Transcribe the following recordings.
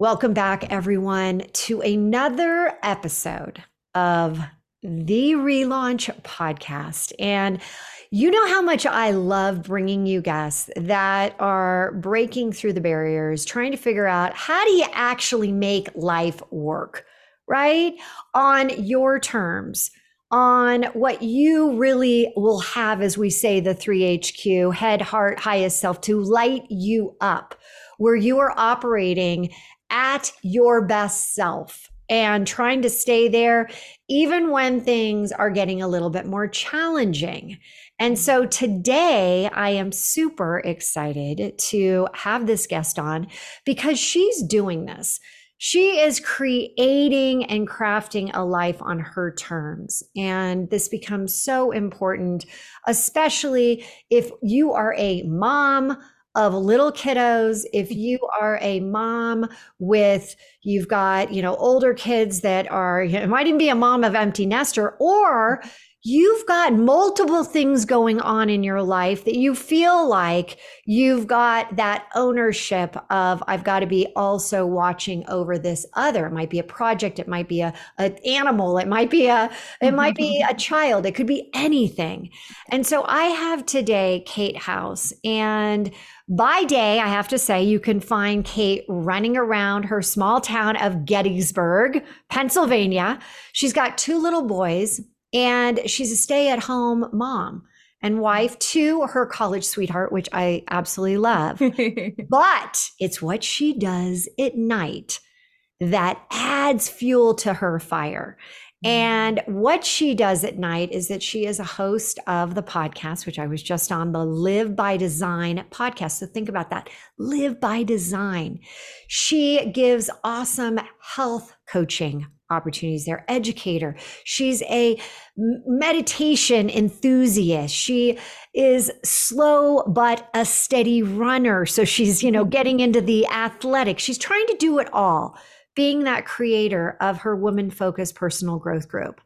Welcome back, everyone, to another episode of the Relaunch Podcast. And you know how much I love bringing you guests that are breaking through the barriers, trying to figure out how do you actually make life work, right? On your terms, on what you really will have, as we say, the 3HQ head, heart, highest self to light you up, where you are operating at your best self and trying to stay there, even when things are getting a little bit more challenging. And so today I am super excited to have this guest on because she's doing this. She is creating and crafting a life on her terms. And this becomes so important, especially if you are a mom, of little kiddos. If mm-hmm. you are a mom with you've got you know older kids that are you know, it might even be a mom of empty nester or mm-hmm. You've got multiple things going on in your life that you feel like you've got that ownership of i've got to be also watching over this other. It might be a project it might be a an animal it might be a it might be mm-hmm. a child it could be anything. And so i have today kate house and by day, I have to say, you can find Kate running around her small town of Gettysburg, Pennsylvania. She's got two little boys, and she's a stay at home mom and wife mm. to her college sweetheart, which I absolutely love. but it's what she does at night that adds fuel to her fire. Mm. And what she does at night is that she is a host of the podcast, which I was just on the Live by Design podcast. So think about that Live by Design. She gives awesome health coaching opportunities. There educator. She's a meditation enthusiast. She is slow but a steady runner. So she's you know mm-hmm. getting into the athletic. She's trying to do it all being that creator of her woman focused personal growth group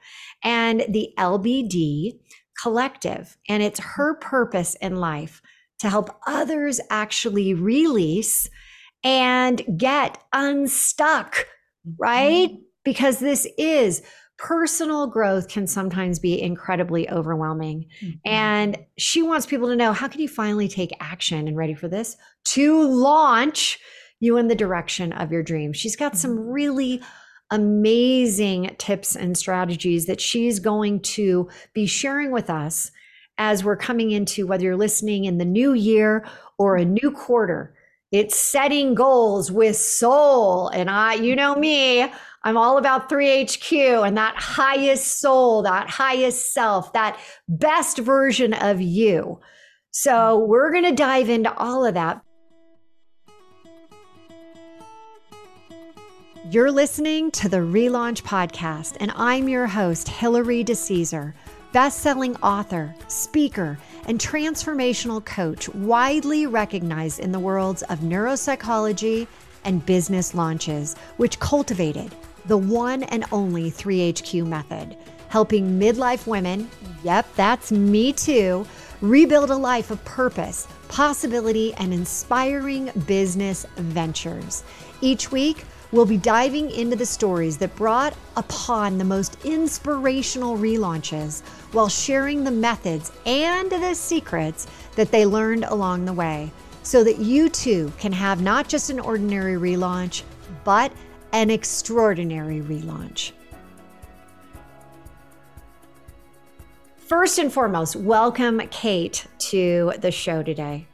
and the LBD collective. And it's mm-hmm. her purpose in life to help others actually release and get unstuck, right? Mm-hmm. Because this is personal growth can sometimes be incredibly overwhelming. Mm-hmm. And she wants people to know how can you finally take action and ready for this to launch you in the direction of your dream. She's got some mm-hmm. really amazing tips and strategies that she's going to be sharing with us as we're coming into whether you're listening in the new year or a new quarter. It's setting goals with soul. And I, you know me, I'm all about 3HQ and that highest soul, that highest self, that best version of you. So we're going to dive into all of that. You're listening to the Relaunch Podcast, and I'm your host, Hilary DeCesare, best-selling author, speaker, and transformational coach, widely recognized in the worlds of neuropsychology and business launches, which cultivated the one and only 3HQ method, helping midlife women, yep, that's me too, rebuild a life of purpose, possibility, and inspiring business ventures. Each week, We'll be diving into the stories that brought upon the most inspirational relaunches while sharing the methods and the secrets that they learned along the way so that you too can have not just an ordinary relaunch, but an extraordinary relaunch. First and foremost, welcome Kate to the show today.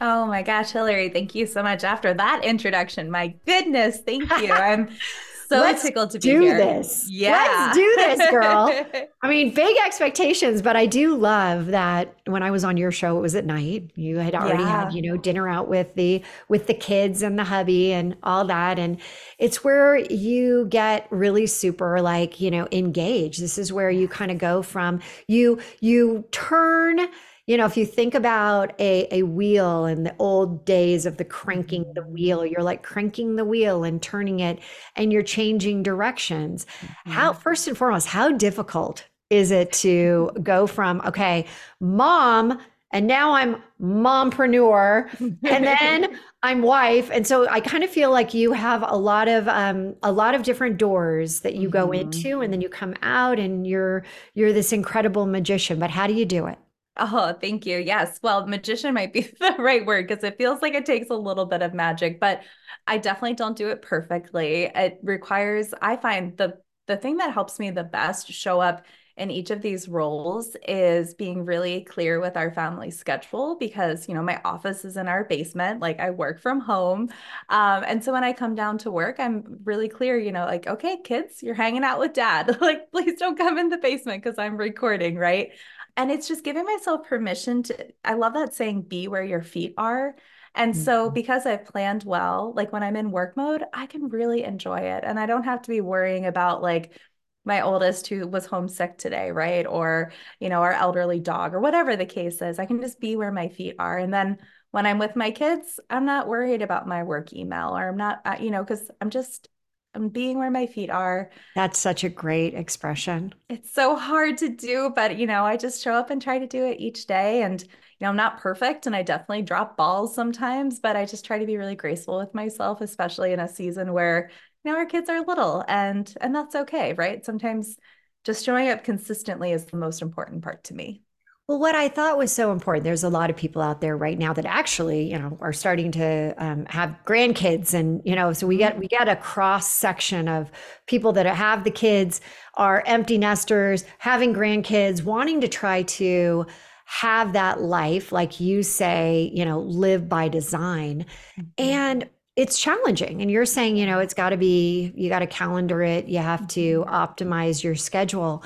Oh my gosh, Hilary, thank you so much. After that introduction, my goodness, thank you. I'm so Let's tickled to be do here. this. Yeah. Let's do this, girl. I mean, big expectations, but I do love that when I was on your show, it was at night. You had already yeah. had, you know, dinner out with the with the kids and the hubby and all that. And it's where you get really super like, you know, engaged. This is where you kind of go from you you turn you know, if you think about a, a wheel in the old days of the cranking the wheel, you're like cranking the wheel and turning it and you're changing directions. Mm-hmm. How, first and foremost, how difficult is it to go from, okay, mom and now I'm mompreneur, and then I'm wife, and so I kind of feel like you have a lot of um, a lot of different doors that you mm-hmm. go into, and then you come out, and you're you're this incredible magician. But how do you do it? Oh, thank you. Yes. Well, magician might be the right word because it feels like it takes a little bit of magic, but I definitely don't do it perfectly. It requires, I find the the thing that helps me the best show up in each of these roles is being really clear with our family schedule because you know my office is in our basement like i work from home um, and so when i come down to work i'm really clear you know like okay kids you're hanging out with dad like please don't come in the basement because i'm recording right and it's just giving myself permission to i love that saying be where your feet are. And mm-hmm. so because i've planned well like when i'm in work mode i can really enjoy it. And i don't have to be worrying about like my oldest who was homesick today right? Or you know our elderly dog or whatever the case is. I can just be where my feet are. And then when i'm with my kids i'm not worried about my work email or i'm not uh, you know because i'm just I'm being where my feet are. That's such a great expression. It's so hard to do, but you know, I just show up and try to do it each day. And, you know, I'm not perfect and I definitely drop balls sometimes, but I just try to be really graceful with myself, especially in a season where, you know, our kids are little and and that's okay, right? Sometimes just showing up consistently is the most important part to me. Well, what I thought was so important, there's a lot of people out there right now that actually, you know, are starting to um, have grandkids, and you know, so we get we get a cross section of people that have the kids, are empty nesters, having grandkids, wanting to try to have that life, like you say, you know, live by design, mm-hmm. and it's challenging. And you're saying, you know, it's got to be, you got to calendar it, you have to mm-hmm. optimize your schedule,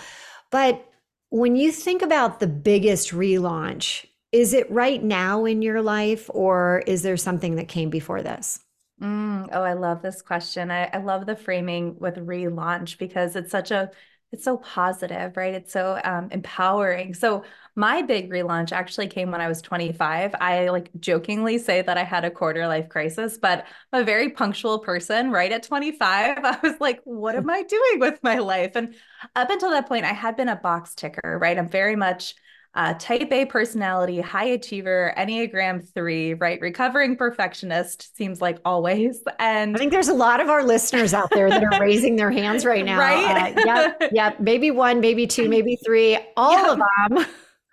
but when you think about the biggest relaunch, is it right now in your life or is there something that came before this? Mm, oh, I love this question. I, I love the framing with relaunch because it's such a it's so positive, right? It's so um, empowering. So my big relaunch actually came when I was 25. I like jokingly say that I had a quarter life crisis, but I'm a very punctual person. Right at 25, I was like, what am I doing with my life? And up until that point, I had been a box ticker, right? I'm very much uh, type A personality, high achiever, Enneagram three, right? Recovering perfectionist seems like always. And I think there's a lot of our listeners out there that are raising their hands right now. Right. Uh, yep. Yep. Maybe one, maybe two, maybe three, all yep. of them.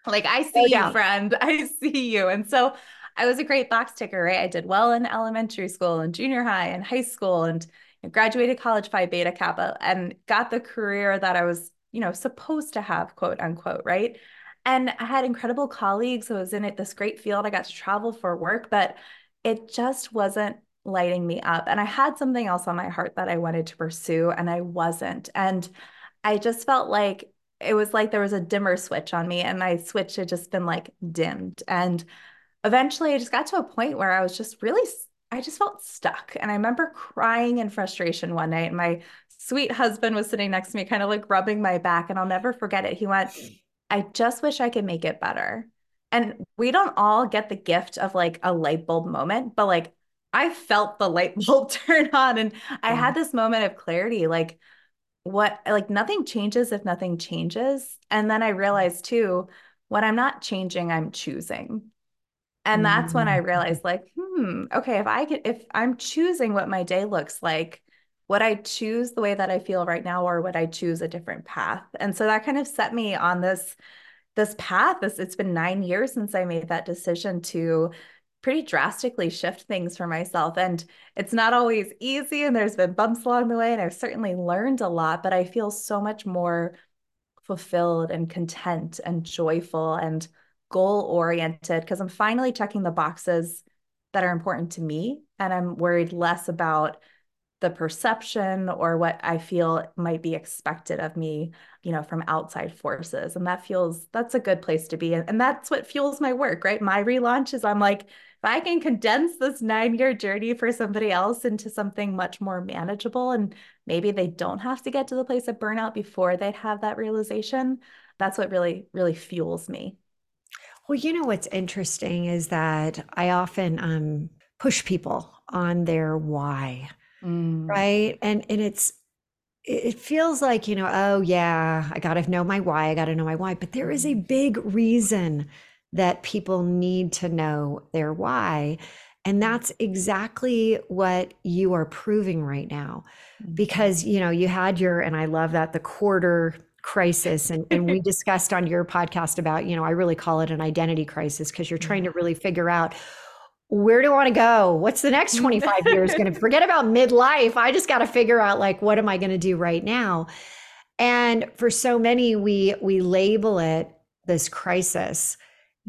Like, I see oh, you, friend. I see you. And so I was a great box ticker, right? I did well in elementary school and junior high and high school and graduated college Phi Beta Kappa and got the career that I was, you know, supposed to have, quote unquote, right? And I had incredible colleagues. I was in it, this great field. I got to travel for work, but it just wasn't lighting me up. And I had something else on my heart that I wanted to pursue, and I wasn't. And I just felt like it was like there was a dimmer switch on me, and my switch had just been like dimmed. And eventually I just got to a point where I was just really, I just felt stuck. And I remember crying in frustration one night. And my sweet husband was sitting next to me, kind of like rubbing my back. And I'll never forget it. He went, I just wish I could make it better. And we don't all get the gift of like a light bulb moment, but like I felt the light bulb turn on and I had this moment of clarity like what like nothing changes if nothing changes. And then I realized too, when I'm not changing, I'm choosing. And that's when I mm. realized like, hmm, okay, if I could if I'm choosing what my day looks like, would I choose the way that I feel right now or would I choose a different path? And so that kind of set me on this this path. This it's been 9 years since I made that decision to pretty drastically shift things for myself and it's not always easy and there's been bumps along the way and I've certainly learned a lot, but I feel so much more fulfilled and content and joyful and goal oriented because I'm finally checking the boxes that are important to me and I'm worried less about the perception or what I feel might be expected of me, you know, from outside forces. And that feels that's a good place to be. And, and that's what fuels my work, right? My relaunch is I'm like, if I can condense this nine year journey for somebody else into something much more manageable, and maybe they don't have to get to the place of burnout before they have that realization, that's what really, really fuels me. Well, you know what's interesting is that I often um, push people on their why mm. right? And and it's it feels like you know, oh yeah, I got to know my why. I got to know my why. But there is a big reason that people need to know their why. And that's exactly what you are proving right now. Mm-hmm. Because, you know, you had your, and I love that, the quarter crisis. And, and we discussed on your podcast about, you know, I really call it an identity crisis because you're trying to really figure out where do I want to go? What's the next 25 years going to forget about midlife? I just got to figure out like what am I going to do right now? And for so many we we label it this crisis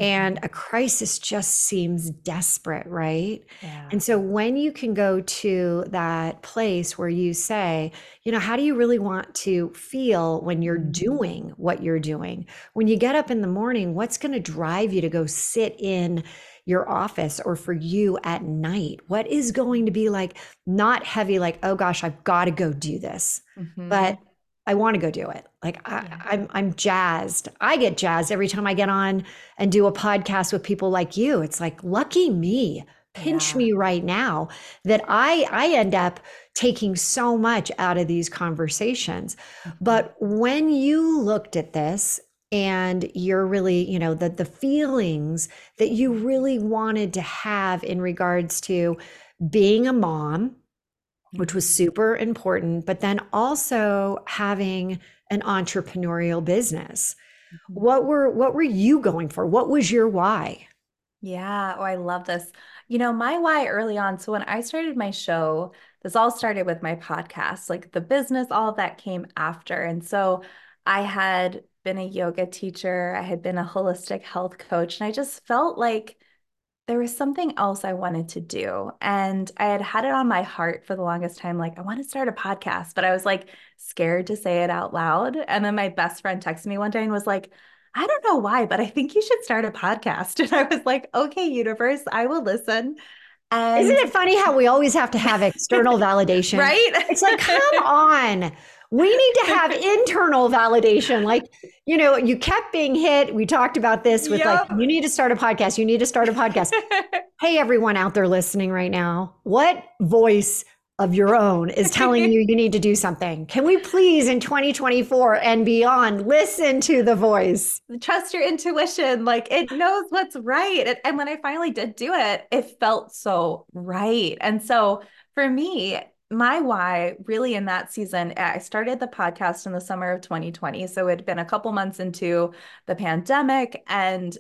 and mm-hmm. a crisis just seems desperate, right? Yeah. And so when you can go to that place where you say, you know, how do you really want to feel when you're mm-hmm. doing what you're doing? When you get up in the morning, what's going to drive you to go sit in your office or for you at night? What is going to be like not heavy, like, oh gosh, I've got to go do this, mm-hmm. but I want to go do it. Like I, yeah. I'm, I'm jazzed. I get jazzed every time I get on and do a podcast with people like you. It's like lucky me, pinch yeah. me right now that I, I end up taking so much out of these conversations. Mm-hmm. But when you looked at this and you're really, you know, the the feelings that you really wanted to have in regards to being a mom which was super important, but then also having an entrepreneurial business. Mm-hmm. What were what were you going for? What was your why? Yeah, oh I love this. You know, my why early on, so when I started my show, this all started with my podcast, like the business, all of that came after. And so I had been a yoga teacher, I had been a holistic health coach, and I just felt like there was something else I wanted to do. And I had had it on my heart for the longest time like, I want to start a podcast, but I was like scared to say it out loud. And then my best friend texted me one day and was like, I don't know why, but I think you should start a podcast. And I was like, okay, universe, I will listen. And isn't it funny how we always have to have external validation? right? It's like, come on we need to have internal validation. Like, you know, you kept being hit. We talked about this with yep. like, you need to start a podcast. You need to start a podcast. hey, everyone out there listening right now, what voice of your own is telling you you need to do something. Can we please in 2024 and beyond listen to the voice? Trust your intuition. Like it knows what's right. And when I finally did do it, it felt so right. And so for me, my why really in that season i started the podcast in the summer of 2020 so it had been a couple months into the pandemic and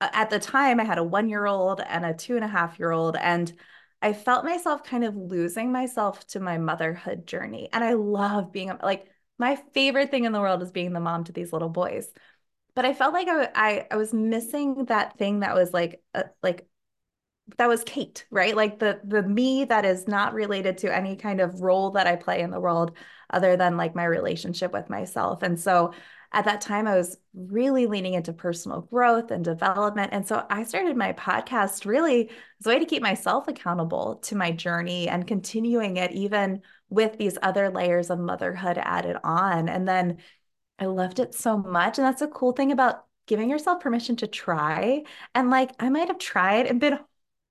uh, at the time i had a one year old and a two and a half year old and i felt myself kind of losing myself to my motherhood journey and i love being like my favorite thing in the world is being the mom to these little boys. But i felt like i i, I was missing that thing that was like a, like that was Kate, right? Like the the me that is not related to any kind of role that I play in the world other than like my relationship with myself. And so at that time I was really leaning into personal growth and development. And so I started my podcast really as a way to keep myself accountable to my journey and continuing it even with these other layers of motherhood added on. And then I loved it so much. And that's a cool thing about giving yourself permission to try. And like I might have tried and been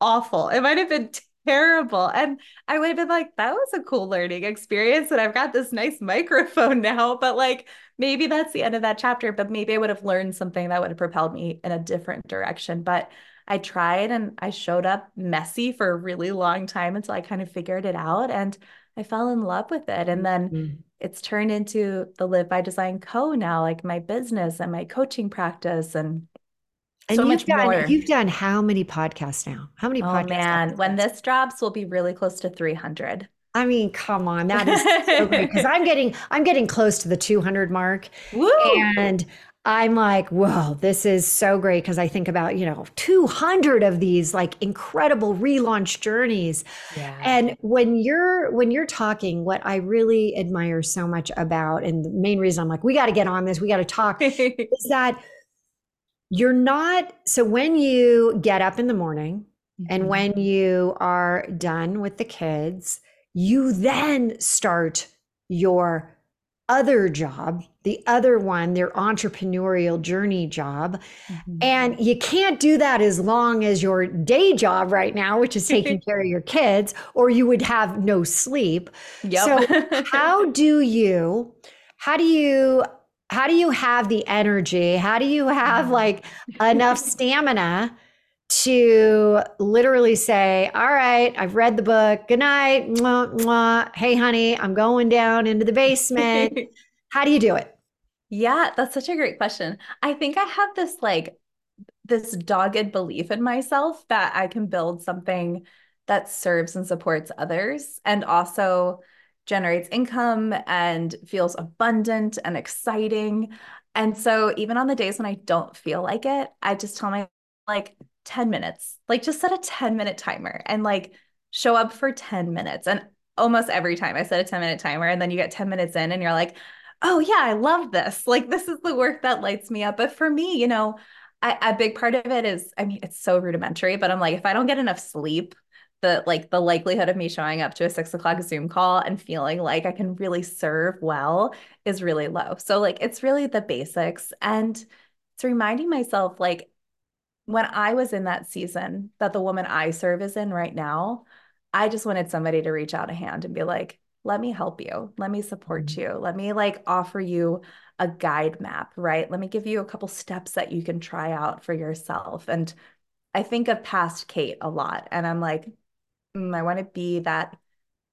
awful. It might have been terrible. And I would have been like, that was a cool learning experience. And I've got this nice microphone now. But like, maybe that's the end of that chapter. But maybe I would have learned something that would have propelled me in a different direction. But I tried and I showed up messy for a really long time until I kind of figured it out. And I fell in love with it. And then mm-hmm. it's turned into the Live by Design Co. now, like my business and my coaching practice and and so you've done more. you've done how many podcasts now? How many oh, podcasts? man, when this drops, we'll be really close to 300. I mean, come on, that is so great because I'm getting I'm getting close to the 200 mark, Woo! and I'm like, whoa, this is so great because I think about you know 200 of these like incredible relaunch journeys, yeah. and when you're when you're talking, what I really admire so much about, and the main reason I'm like, we got to get on this, we got to talk, is that you're not so when you get up in the morning mm-hmm. and when you are done with the kids you then start your other job the other one their entrepreneurial journey job mm-hmm. and you can't do that as long as your day job right now which is taking care of your kids or you would have no sleep yep. so how do you how do you how do you have the energy? How do you have mm-hmm. like enough stamina to literally say, All right, I've read the book. Good night. Mwah, mwah. Hey, honey, I'm going down into the basement. how do you do it? Yeah, that's such a great question. I think I have this like this dogged belief in myself that I can build something that serves and supports others and also generates income and feels abundant and exciting. And so even on the days when I don't feel like it, I just tell my like 10 minutes, like just set a 10 minute timer and like show up for 10 minutes. And almost every time I set a 10 minute timer and then you get 10 minutes in and you're like, oh yeah, I love this. Like this is the work that lights me up. But for me, you know, a big part of it is, I mean, it's so rudimentary, but I'm like, if I don't get enough sleep, the like the likelihood of me showing up to a six o'clock Zoom call and feeling like I can really serve well is really low. So like it's really the basics. And it's reminding myself like when I was in that season that the woman I serve is in right now, I just wanted somebody to reach out a hand and be like, let me help you. Let me support mm-hmm. you. Let me like offer you a guide map, right? Let me give you a couple steps that you can try out for yourself. And I think of past Kate a lot and I'm like, mm, I want to be that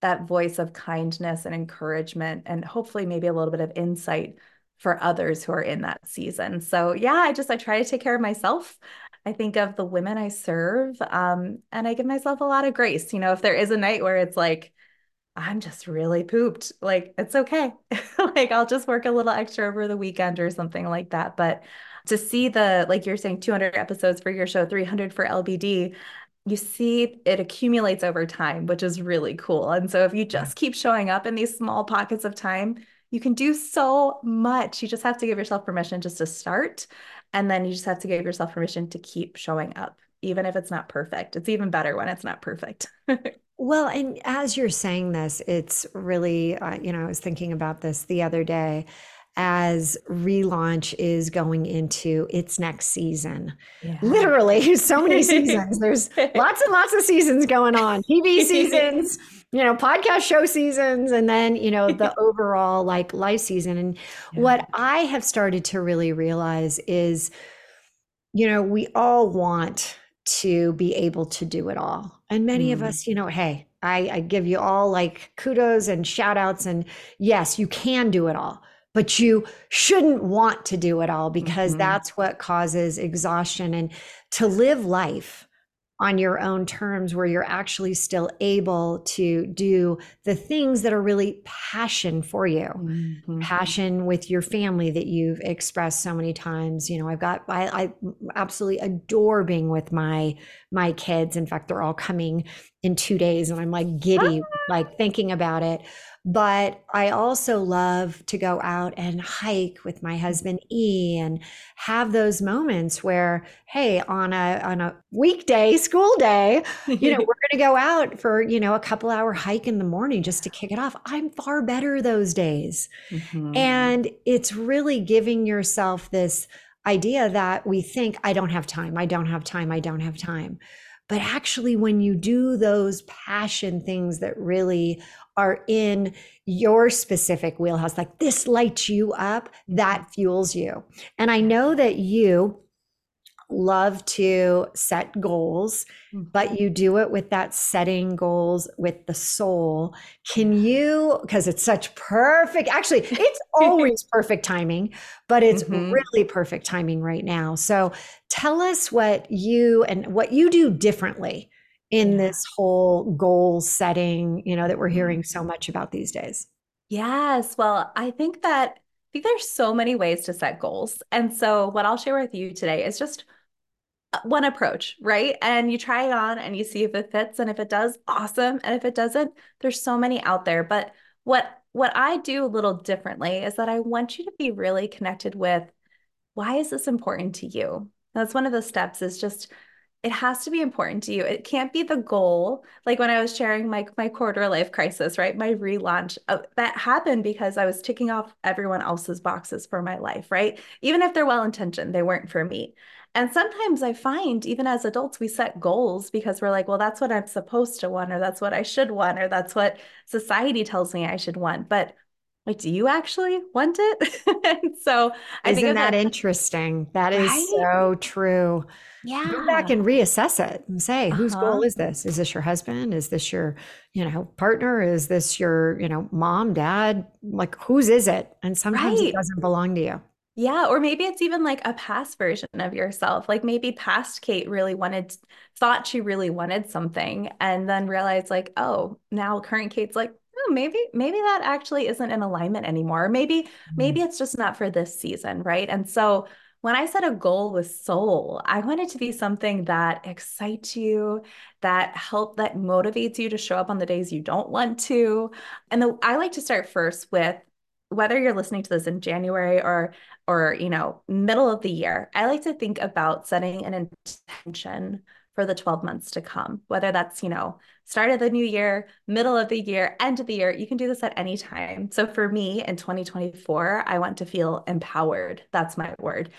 that voice of kindness and encouragement and hopefully maybe a little bit of insight for others who are in that season. So yeah, I just I try to take care of myself. I think of the women I serve um, and I give myself a lot of grace. You know, if there is a night where it's like I'm just really pooped. Like, it's okay. like, I'll just work a little extra over the weekend or something like that. But to see the, like you're saying, 200 episodes for your show, 300 for LBD, you see it accumulates over time, which is really cool. And so if you just keep showing up in these small pockets of time, you can do so much. You just have to give yourself permission just to start. And then you just have to give yourself permission to keep showing up, even if it's not perfect. It's even better when it's not perfect. Well, and as you're saying this, it's really, uh, you know, I was thinking about this the other day as relaunch is going into its next season. Yeah. Literally, so many seasons. There's lots and lots of seasons going on TV seasons, you know, podcast show seasons, and then, you know, the overall like life season. And yeah. what I have started to really realize is, you know, we all want to be able to do it all. And many mm. of us, you know, hey, I, I give you all like kudos and shout outs. And yes, you can do it all, but you shouldn't want to do it all because mm-hmm. that's what causes exhaustion. And to live life on your own terms where you're actually still able to do the things that are really passion for you mm-hmm. passion with your family that you've expressed so many times you know i've got I, I absolutely adore being with my my kids in fact they're all coming in two days and i'm like giddy ah. like thinking about it but I also love to go out and hike with my husband E and have those moments where, hey, on a on a weekday, school day, you know, we're going to go out for, you know, a couple hour hike in the morning just to kick it off. I'm far better those days. Mm-hmm. And it's really giving yourself this idea that we think I don't have time, I don't have time, I don't have time. But actually, when you do those passion things that really are in your specific wheelhouse, like this lights you up, that fuels you. And I know that you love to set goals, but mm-hmm. you do it with that setting goals with the soul. Can you, because it's such perfect, actually, it's always perfect timing, but it's mm-hmm. really perfect timing right now. So tell us what you and what you do differently in this whole goal setting, you know, that we're hearing so much about these days? Yes. Well, I think that I think there's so many ways to set goals. And so what I'll share with you today is just one approach, right? And you try it on and you see if it fits and if it does, awesome. And if it doesn't, there's so many out there. But what what I do a little differently is that I want you to be really connected with why is this important to you? That's one of the steps is just it has to be important to you. It can't be the goal. Like when I was sharing my my quarter life crisis, right? My relaunch uh, that happened because I was ticking off everyone else's boxes for my life, right? Even if they're well intentioned, they weren't for me. And sometimes I find even as adults we set goals because we're like, well, that's what I'm supposed to want or that's what I should want or that's what society tells me I should want. But like, do you actually want it? and so I Isn't think that it, interesting? That is right? so true. Yeah. Go back and reassess it and say, uh-huh. whose goal is this? Is this your husband? Is this your, you know, partner? Is this your, you know, mom, dad? Like whose is it? And sometimes right. it doesn't belong to you. Yeah, or maybe it's even like a past version of yourself. Like maybe past Kate really wanted, thought she really wanted something, and then realized, like, oh, now current Kate's like, oh, maybe, maybe that actually isn't in alignment anymore. Maybe, mm-hmm. maybe it's just not for this season, right? And so when I set a goal with soul, I want it to be something that excites you, that help, that motivates you to show up on the days you don't want to. And the, I like to start first with whether you're listening to this in January or or you know middle of the year i like to think about setting an intention for the 12 months to come whether that's you know start of the new year middle of the year end of the year you can do this at any time. So for me in 2024 i want to feel empowered. That's my word.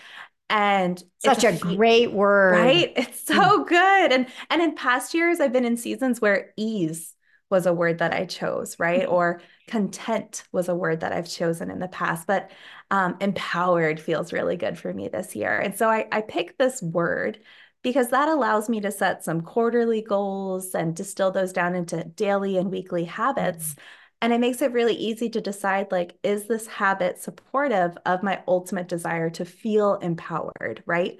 And such a, a great word. Right? It's so mm. good. And and in past years i've been in seasons where ease was a word that I chose, right? Mm-hmm. Or content was a word that I've chosen in the past, but um, empowered feels really good for me this year. And so I, I picked this word because that allows me to set some quarterly goals and distill those down into daily and weekly habits. Mm-hmm. And it makes it really easy to decide like, is this habit supportive of my ultimate desire to feel empowered, right?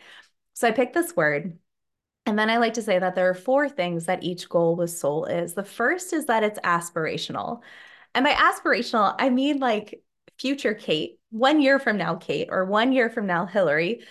So I picked this word and then I like to say that there are four things that each goal with soul is. The first is that it's aspirational. And by aspirational, I mean like future Kate, one year from now, Kate, or one year from now, Hilary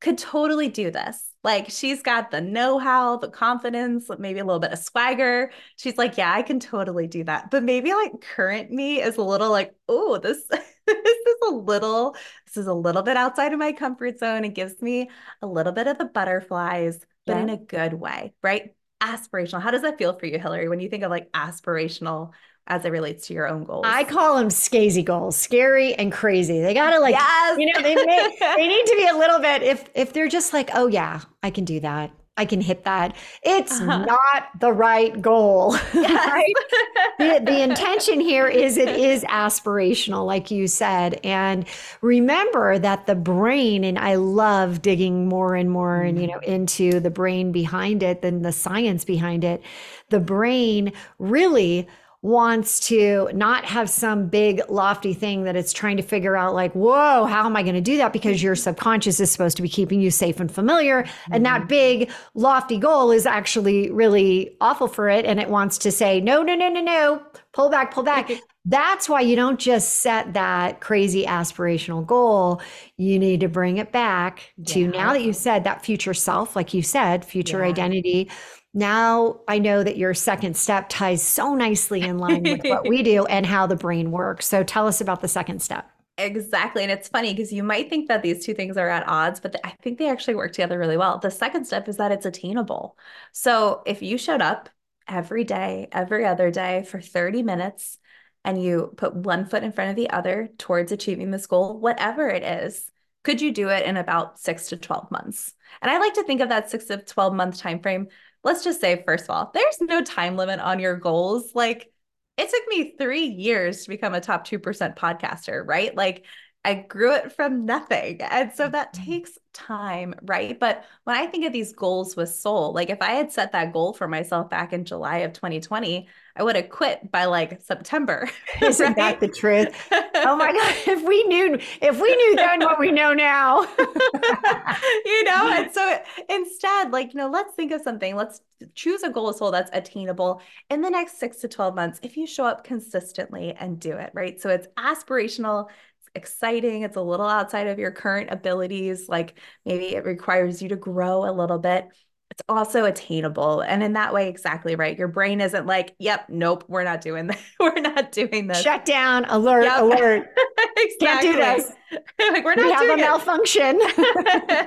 could totally do this. Like she's got the know how, the confidence, maybe a little bit of swagger. She's like, yeah, I can totally do that. But maybe like current me is a little like, oh, this. this is a little this is a little bit outside of my comfort zone it gives me a little bit of the butterflies but yeah. in a good way, right? Aspirational. How does that feel for you, Hilary, when you think of like aspirational as it relates to your own goals? I call them scazy goals, scary and crazy. They gotta like, yes. you know, they, may, they need to be a little bit. If if they're just like, oh yeah, I can do that. I can hit that. It's uh-huh. not the right goal. Right? the, the intention here is it is aspirational, like you said. And remember that the brain, and I love digging more and more and you mm-hmm. know into the brain behind it than the science behind it. The brain really wants to not have some big lofty thing that it's trying to figure out like whoa how am i going to do that because your subconscious is supposed to be keeping you safe and familiar mm-hmm. and that mm-hmm. big lofty goal is actually really awful for it and it wants to say no no no no no pull back pull back that's why you don't just set that crazy aspirational goal you need to bring it back to yeah. now that you said that future self like you said future yeah. identity now I know that your second step ties so nicely in line with what we do and how the brain works. So tell us about the second step. Exactly. And it's funny because you might think that these two things are at odds, but I think they actually work together really well. The second step is that it's attainable. So if you showed up every day, every other day for 30 minutes, and you put one foot in front of the other towards achieving this goal, whatever it is, could you do it in about six to 12 months? And I like to think of that six to 12 month time frame let's just say, first of all, there's no time limit on your goals. Like, it took me three years to become a top 2% podcaster, right? Like, I grew it from nothing. And so that mm-hmm. takes time, right? But when I think of these goals with soul, like if I had set that goal for myself back in July of 2020, I would have quit by like September. Isn't right? that the truth? Oh my God. If we knew, if we knew then what we know now. you know, and so instead, like, you know, let's think of something. Let's choose a goal soul that's attainable in the next six to 12 months if you show up consistently and do it, right? So it's aspirational, exciting. It's a little outside of your current abilities. Like maybe it requires you to grow a little bit. It's also attainable. And in that way, exactly right. Your brain isn't like, yep, nope, we're not doing that. we're not doing this. Shut down, alert, yep. alert. exactly. Can't do this. like we're not we have a malfunction.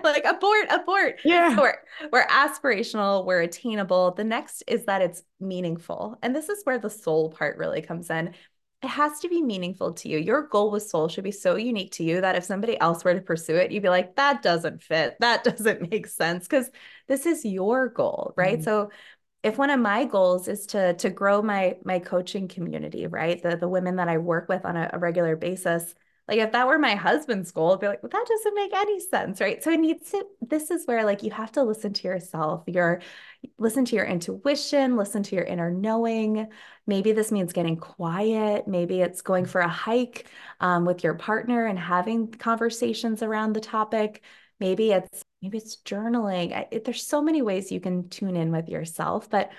like abort, abort. Yeah. So we're, we're aspirational, we're attainable. The next is that it's meaningful. And this is where the soul part really comes in it has to be meaningful to you. Your goal with soul should be so unique to you that if somebody else were to pursue it, you'd be like, that doesn't fit. That doesn't make sense because this is your goal, right? Mm-hmm. So if one of my goals is to to grow my my coaching community, right? The the women that I work with on a, a regular basis, like if that were my husband's goal, I'd be like, well, that doesn't make any sense, right? So it needs to, this is where like you have to listen to yourself, your listen to your intuition, listen to your inner knowing. Maybe this means getting quiet. Maybe it's going for a hike um, with your partner and having conversations around the topic. Maybe it's maybe it's journaling. I, there's so many ways you can tune in with yourself, but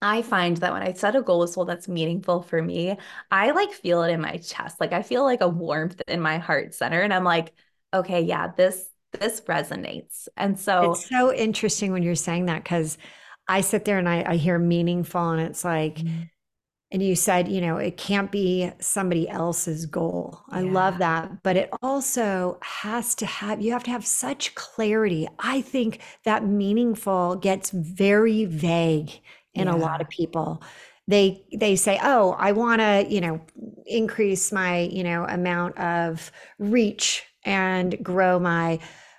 I find that when I set a goal with soul that's meaningful for me, I like feel it in my chest. Like I feel like a warmth in my heart center and I'm like, okay, yeah, this this resonates. And so It's so interesting when you're saying that cuz I sit there and I, I hear meaningful and it's like mm-hmm. And you said, you know, it can't be somebody else's goal. I yeah. love that, but it also has to have you have to have such clarity. I think that meaningful gets very vague in yeah. a lot of people they they say oh i want to you know increase my you know amount of reach and grow my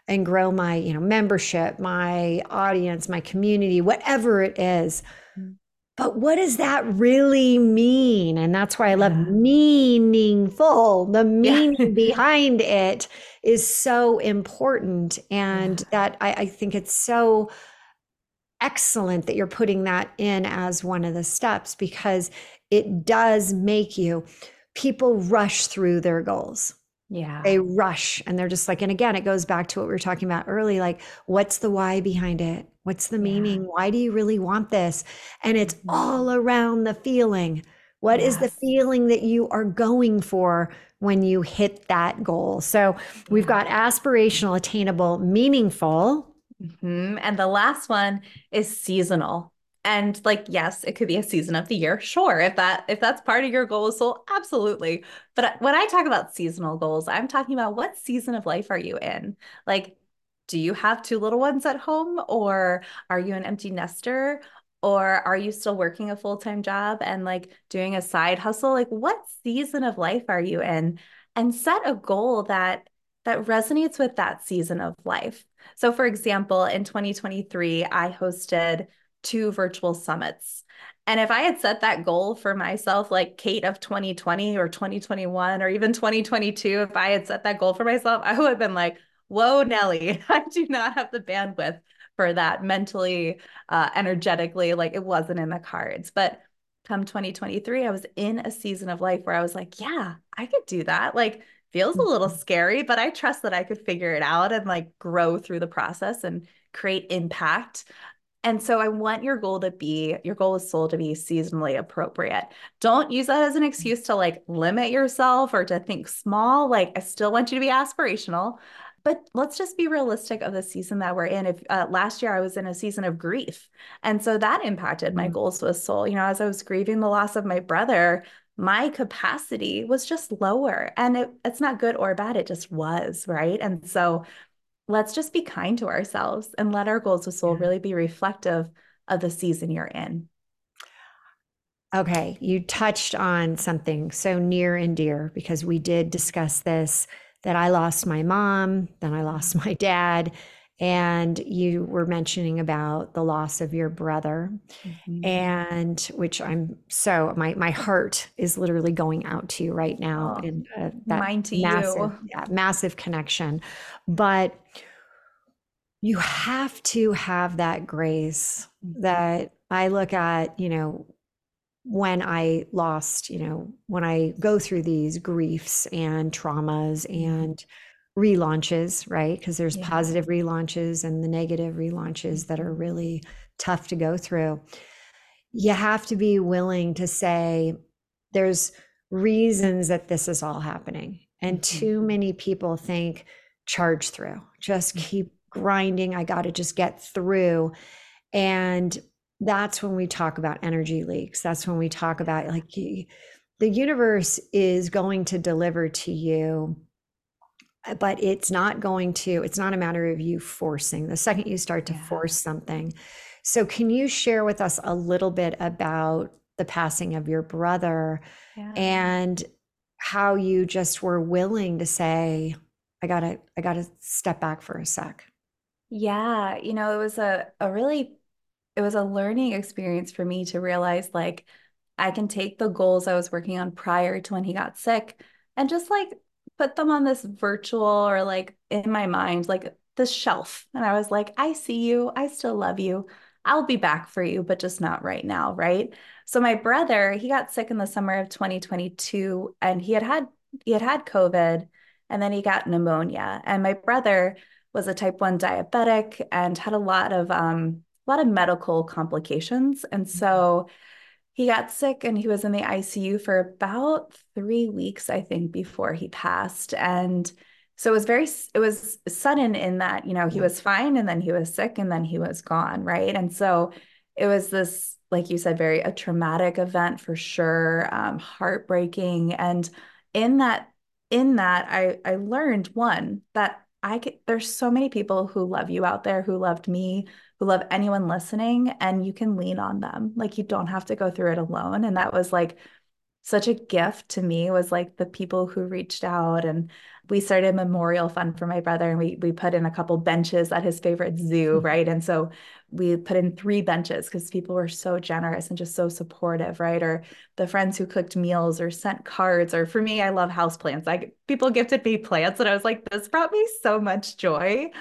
and grow my you know membership my audience my community whatever it is. But what does that really mean and that's why i love yeah. meaningful the meaning yeah. behind it is so important and yeah. that I, I think it's so excellent that you're putting that in as one of the steps because it does make you people rush through their goals. Yeah. They rush and they're just like, and again, it goes back to what we were talking about early like, what's the why behind it? What's the meaning? Why do you really want this? And it's mm-hmm. all around the feeling. What yes. is the feeling that you are going for when you hit that goal? So we've got aspirational, attainable, meaningful, Mm-hmm. And the last one is seasonal. And like, yes, it could be a season of the year. Sure. If that, if that's part of your goal, so absolutely. But when I talk about seasonal goals, I'm talking about what season of life are you in? Like, do you have two little ones at home or are you an empty nester? Or are you still working a full time job and like doing a side hustle? Like, what season of life are you in? And set a goal that that resonates with that season of life. So, for example, in 2023, I hosted two virtual summits. And if I had set that goal for myself, like Kate of 2020 or 2021 or even 2022, if I had set that goal for myself, I would have been like, whoa, Nellie, I do not have the bandwidth for that mentally, uh, energetically. Like it wasn't in the cards. But come 2023, I was in a season of life where I was like, yeah, I could do that. Like, feels a little mm-hmm. scary, but I trust that I could figure it out and like grow through the process and create impact. And so I want your goal to be your goal is soul to be seasonally appropriate. Don't use that as an excuse to like limit yourself or to think small. Like I still want you to be aspirational, but let's just be realistic of the season that we're in. If uh, last year I was in a season of grief, and so that impacted my mm-hmm. goals with soul. You know, as I was grieving the loss of my brother, my capacity was just lower. And it, it's not good or bad, it just was, right? And so let's just be kind to ourselves and let our goals with soul yeah. really be reflective of the season you're in. Okay, you touched on something so near and dear because we did discuss this that I lost my mom, then I lost my dad, and you were mentioning about the loss of your brother mm-hmm. and which i'm so my my heart is literally going out to you right now oh, and uh, that mine to massive, you yeah, massive connection but you have to have that grace mm-hmm. that i look at you know when i lost you know when i go through these griefs and traumas mm-hmm. and relaunches, right? Because there's yeah. positive relaunches and the negative relaunches that are really tough to go through. You have to be willing to say, there's reasons that this is all happening. And mm-hmm. too many people think, charge through, just mm-hmm. keep grinding. I got to just get through. And that's when we talk about energy leaks. That's when we talk about like the universe is going to deliver to you uh, but it's not going to it's not a matter of you forcing the second you start to yeah. force something so can you share with us a little bit about the passing of your brother yeah. and how you just were willing to say i gotta i gotta step back for a sec yeah you know it was a, a really it was a learning experience for me to realize like I can take the goals I was working on prior to when he got sick and just like put them on this virtual or like in my mind, like the shelf. And I was like, I see you. I still love you. I'll be back for you, but just not right now. Right. So my brother, he got sick in the summer of 2022 and he had had, he had had COVID and then he got pneumonia. And my brother was a type 1 diabetic and had a lot of, um, a lot of medical complications. And so he got sick and he was in the ICU for about three weeks, I think, before he passed. And so it was very, it was sudden in that, you know, he was fine and then he was sick and then he was gone. Right. And so it was this, like you said, very a traumatic event for sure, um, heartbreaking. And in that, in that, I, I learned one that I could, there's so many people who love you out there who loved me, who love anyone listening, and you can lean on them. Like you don't have to go through it alone. And that was like such a gift to me was like the people who reached out and we started a memorial fund for my brother and we we put in a couple benches at his favorite zoo mm-hmm. right and so we put in three benches because people were so generous and just so supportive right or the friends who cooked meals or sent cards or for me I love house plants like people gifted me plants and I was like this brought me so much joy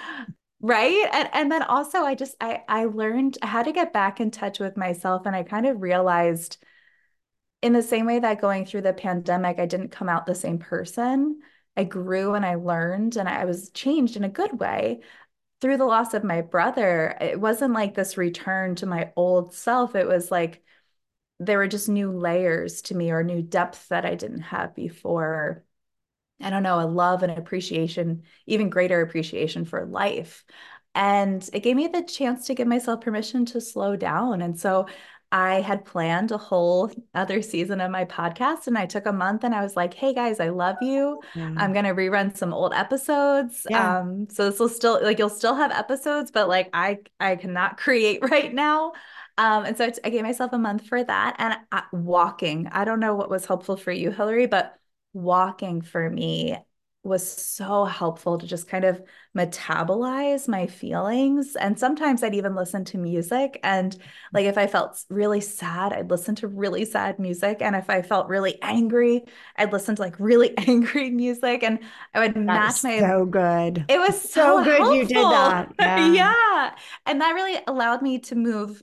right and and then also I just I I learned had to get back in touch with myself and I kind of realized in the same way that going through the pandemic, I didn't come out the same person. I grew and I learned and I was changed in a good way. Through the loss of my brother, it wasn't like this return to my old self. It was like there were just new layers to me or new depth that I didn't have before. I don't know, a love and appreciation, even greater appreciation for life. And it gave me the chance to give myself permission to slow down. And so I had planned a whole other season of my podcast and I took a month and I was like, hey guys, I love you. Yeah. I'm going to rerun some old episodes. Yeah. Um, so this will still like you'll still have episodes, but like I I cannot create right now. Um, and so I, I gave myself a month for that and I, walking. I don't know what was helpful for you, Hilary, but walking for me was so helpful to just kind of metabolize my feelings. And sometimes I'd even listen to music. And like if I felt really sad, I'd listen to really sad music. And if I felt really angry, I'd listen to like really angry music. And I would that match my so good. It was so, so good helpful. you did that. Yeah. yeah. And that really allowed me to move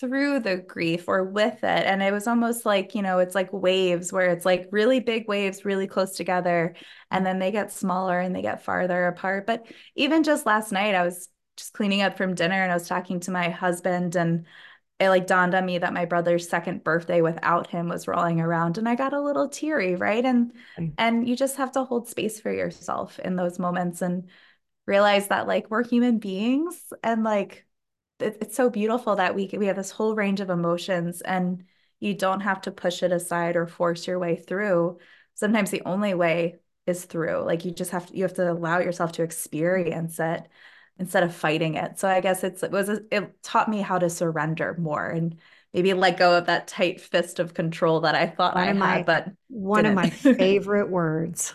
through the grief or with it. And it was almost like, you know, it's like waves where it's like really big waves really close together and then they get smaller and they get farther apart. But even just last night, I was just cleaning up from dinner and I was talking to my husband and it like dawned on me that my brother's second birthday without him was rolling around and I got a little teary, right? And mm. and you just have to hold space for yourself in those moments and realize that like we're human beings and like it's so beautiful that we we have this whole range of emotions and you don't have to push it aside or force your way through. Sometimes the only way is through like you just have to you have to allow yourself to experience it instead of fighting it. So i guess it's it was it taught me how to surrender more and maybe let go of that tight fist of control that i thought one i had my, but one didn't. of my favorite words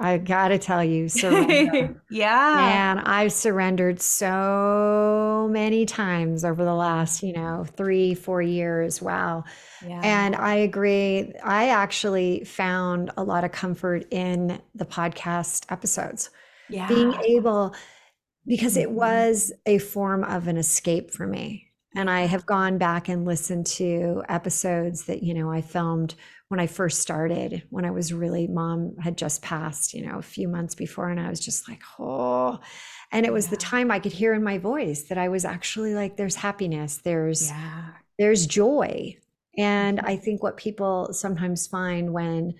I gotta tell you, surrender. yeah. And I've surrendered so many times over the last, you know, three, four years. Wow. Yeah. And I agree. I actually found a lot of comfort in the podcast episodes. Yeah. Being able, because it mm-hmm. was a form of an escape for me. And I have gone back and listened to episodes that, you know, I filmed when I first started, when I was really, mom had just passed, you know, a few months before. And I was just like, oh, and it was yeah. the time I could hear in my voice that I was actually like, there's happiness, there's, yeah. there's joy. And mm-hmm. I think what people sometimes find when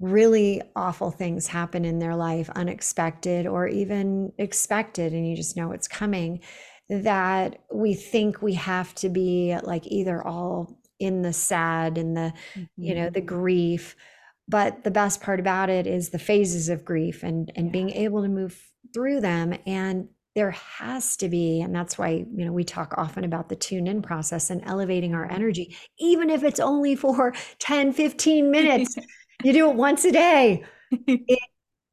really awful things happen in their life, unexpected or even expected, and you just know it's coming, that we think we have to be like either all in the sad and the mm-hmm. you know the mm-hmm. grief but the best part about it is the phases of grief and and yeah. being able to move through them and there has to be and that's why you know we talk often about the tune in process and elevating our energy even if it's only for 10 15 minutes you do it once a day it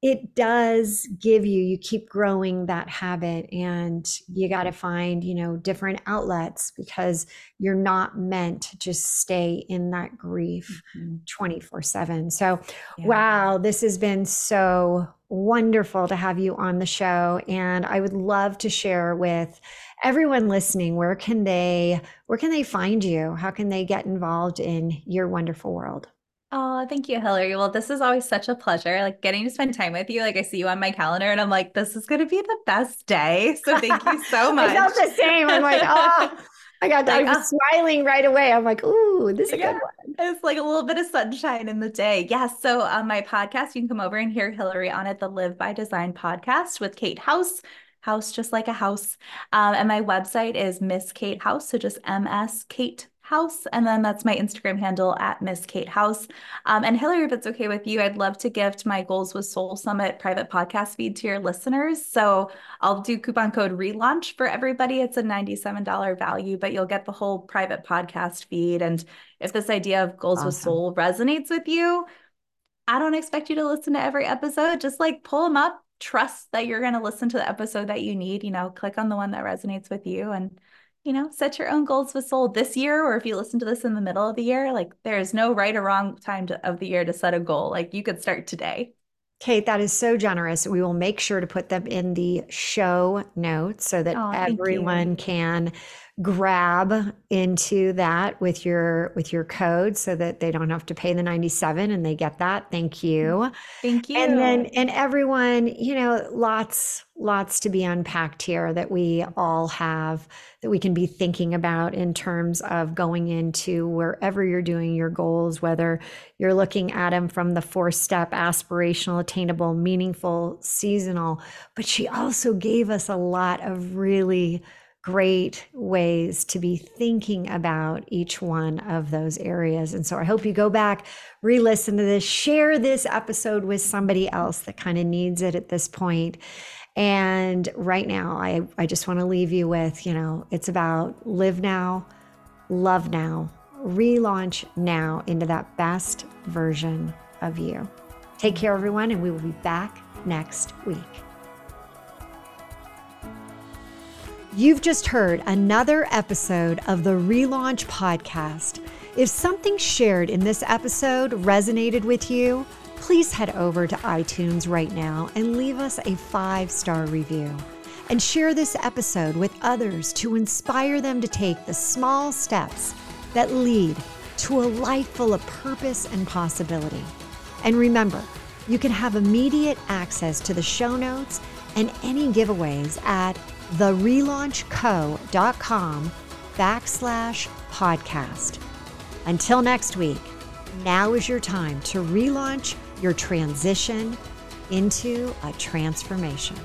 it does give you you keep growing that habit and you got to find you know different outlets because you're not meant to just stay in that grief mm-hmm. 24 7 so yeah. wow this has been so wonderful to have you on the show and i would love to share with everyone listening where can they where can they find you how can they get involved in your wonderful world Oh, thank you, Hilary. Well, this is always such a pleasure. Like getting to spend time with you. Like I see you on my calendar and I'm like, this is going to be the best day. So thank you so much. I felt the same. I'm like, oh, I got, like, I was uh, smiling right away. I'm like, ooh, this is a yeah, good one. It's like a little bit of sunshine in the day. Yes. Yeah, so on my podcast, you can come over and hear Hilary on it, the Live by Design podcast with Kate House house just like a house. Um, and my website is Miss Kate House. So just MS Kate House. And then that's my Instagram handle at Miss Kate House. Um, and Hilary, if it's okay with you, I'd love to gift my Goals with Soul Summit private podcast feed to your listeners. So I'll do coupon code relaunch for everybody. It's a $97 value, but you'll get the whole private podcast feed. And if this idea of Goals awesome. with Soul resonates with you, I don't expect you to listen to every episode. Just like pull them up, trust that you're going to listen to the episode that you need. You know, click on the one that resonates with you and you know, set your own goals with soul this year, or if you listen to this in the middle of the year, like there is no right or wrong time to, of the year to set a goal. Like you could start today. Kate, that is so generous. We will make sure to put them in the show notes so that oh, everyone can grab into that with your with your code so that they don't have to pay the 97 and they get that. Thank you. Mm, thank you and then and everyone you know lots lots to be unpacked here that we all have that we can be thinking about in terms of going into wherever you're doing your goals whether you're looking at them from the four step aspirational attainable meaningful seasonal. But she also gave us a lot of really great ways to be thinking about each one of those areas. And so I hope you go back, re listen to this, share this episode with somebody else that kind of needs it at this point. And right now, I, I just want to leave you with, you know, it's about live now, love now, relaunch now into that best version of you. Take care, everyone, and we will be back next week. You've just heard another episode of the Relaunch Podcast. If something shared in this episode resonated with you, please head over to iTunes right now and leave us a five star review. And share this episode with others to inspire them to take the small steps that lead to a life full of purpose and possibility. And remember, you can have immediate access to the show notes and any giveaways at therelaunchco.com backslash podcast. Until next week, now is your time to relaunch your transition into a transformation.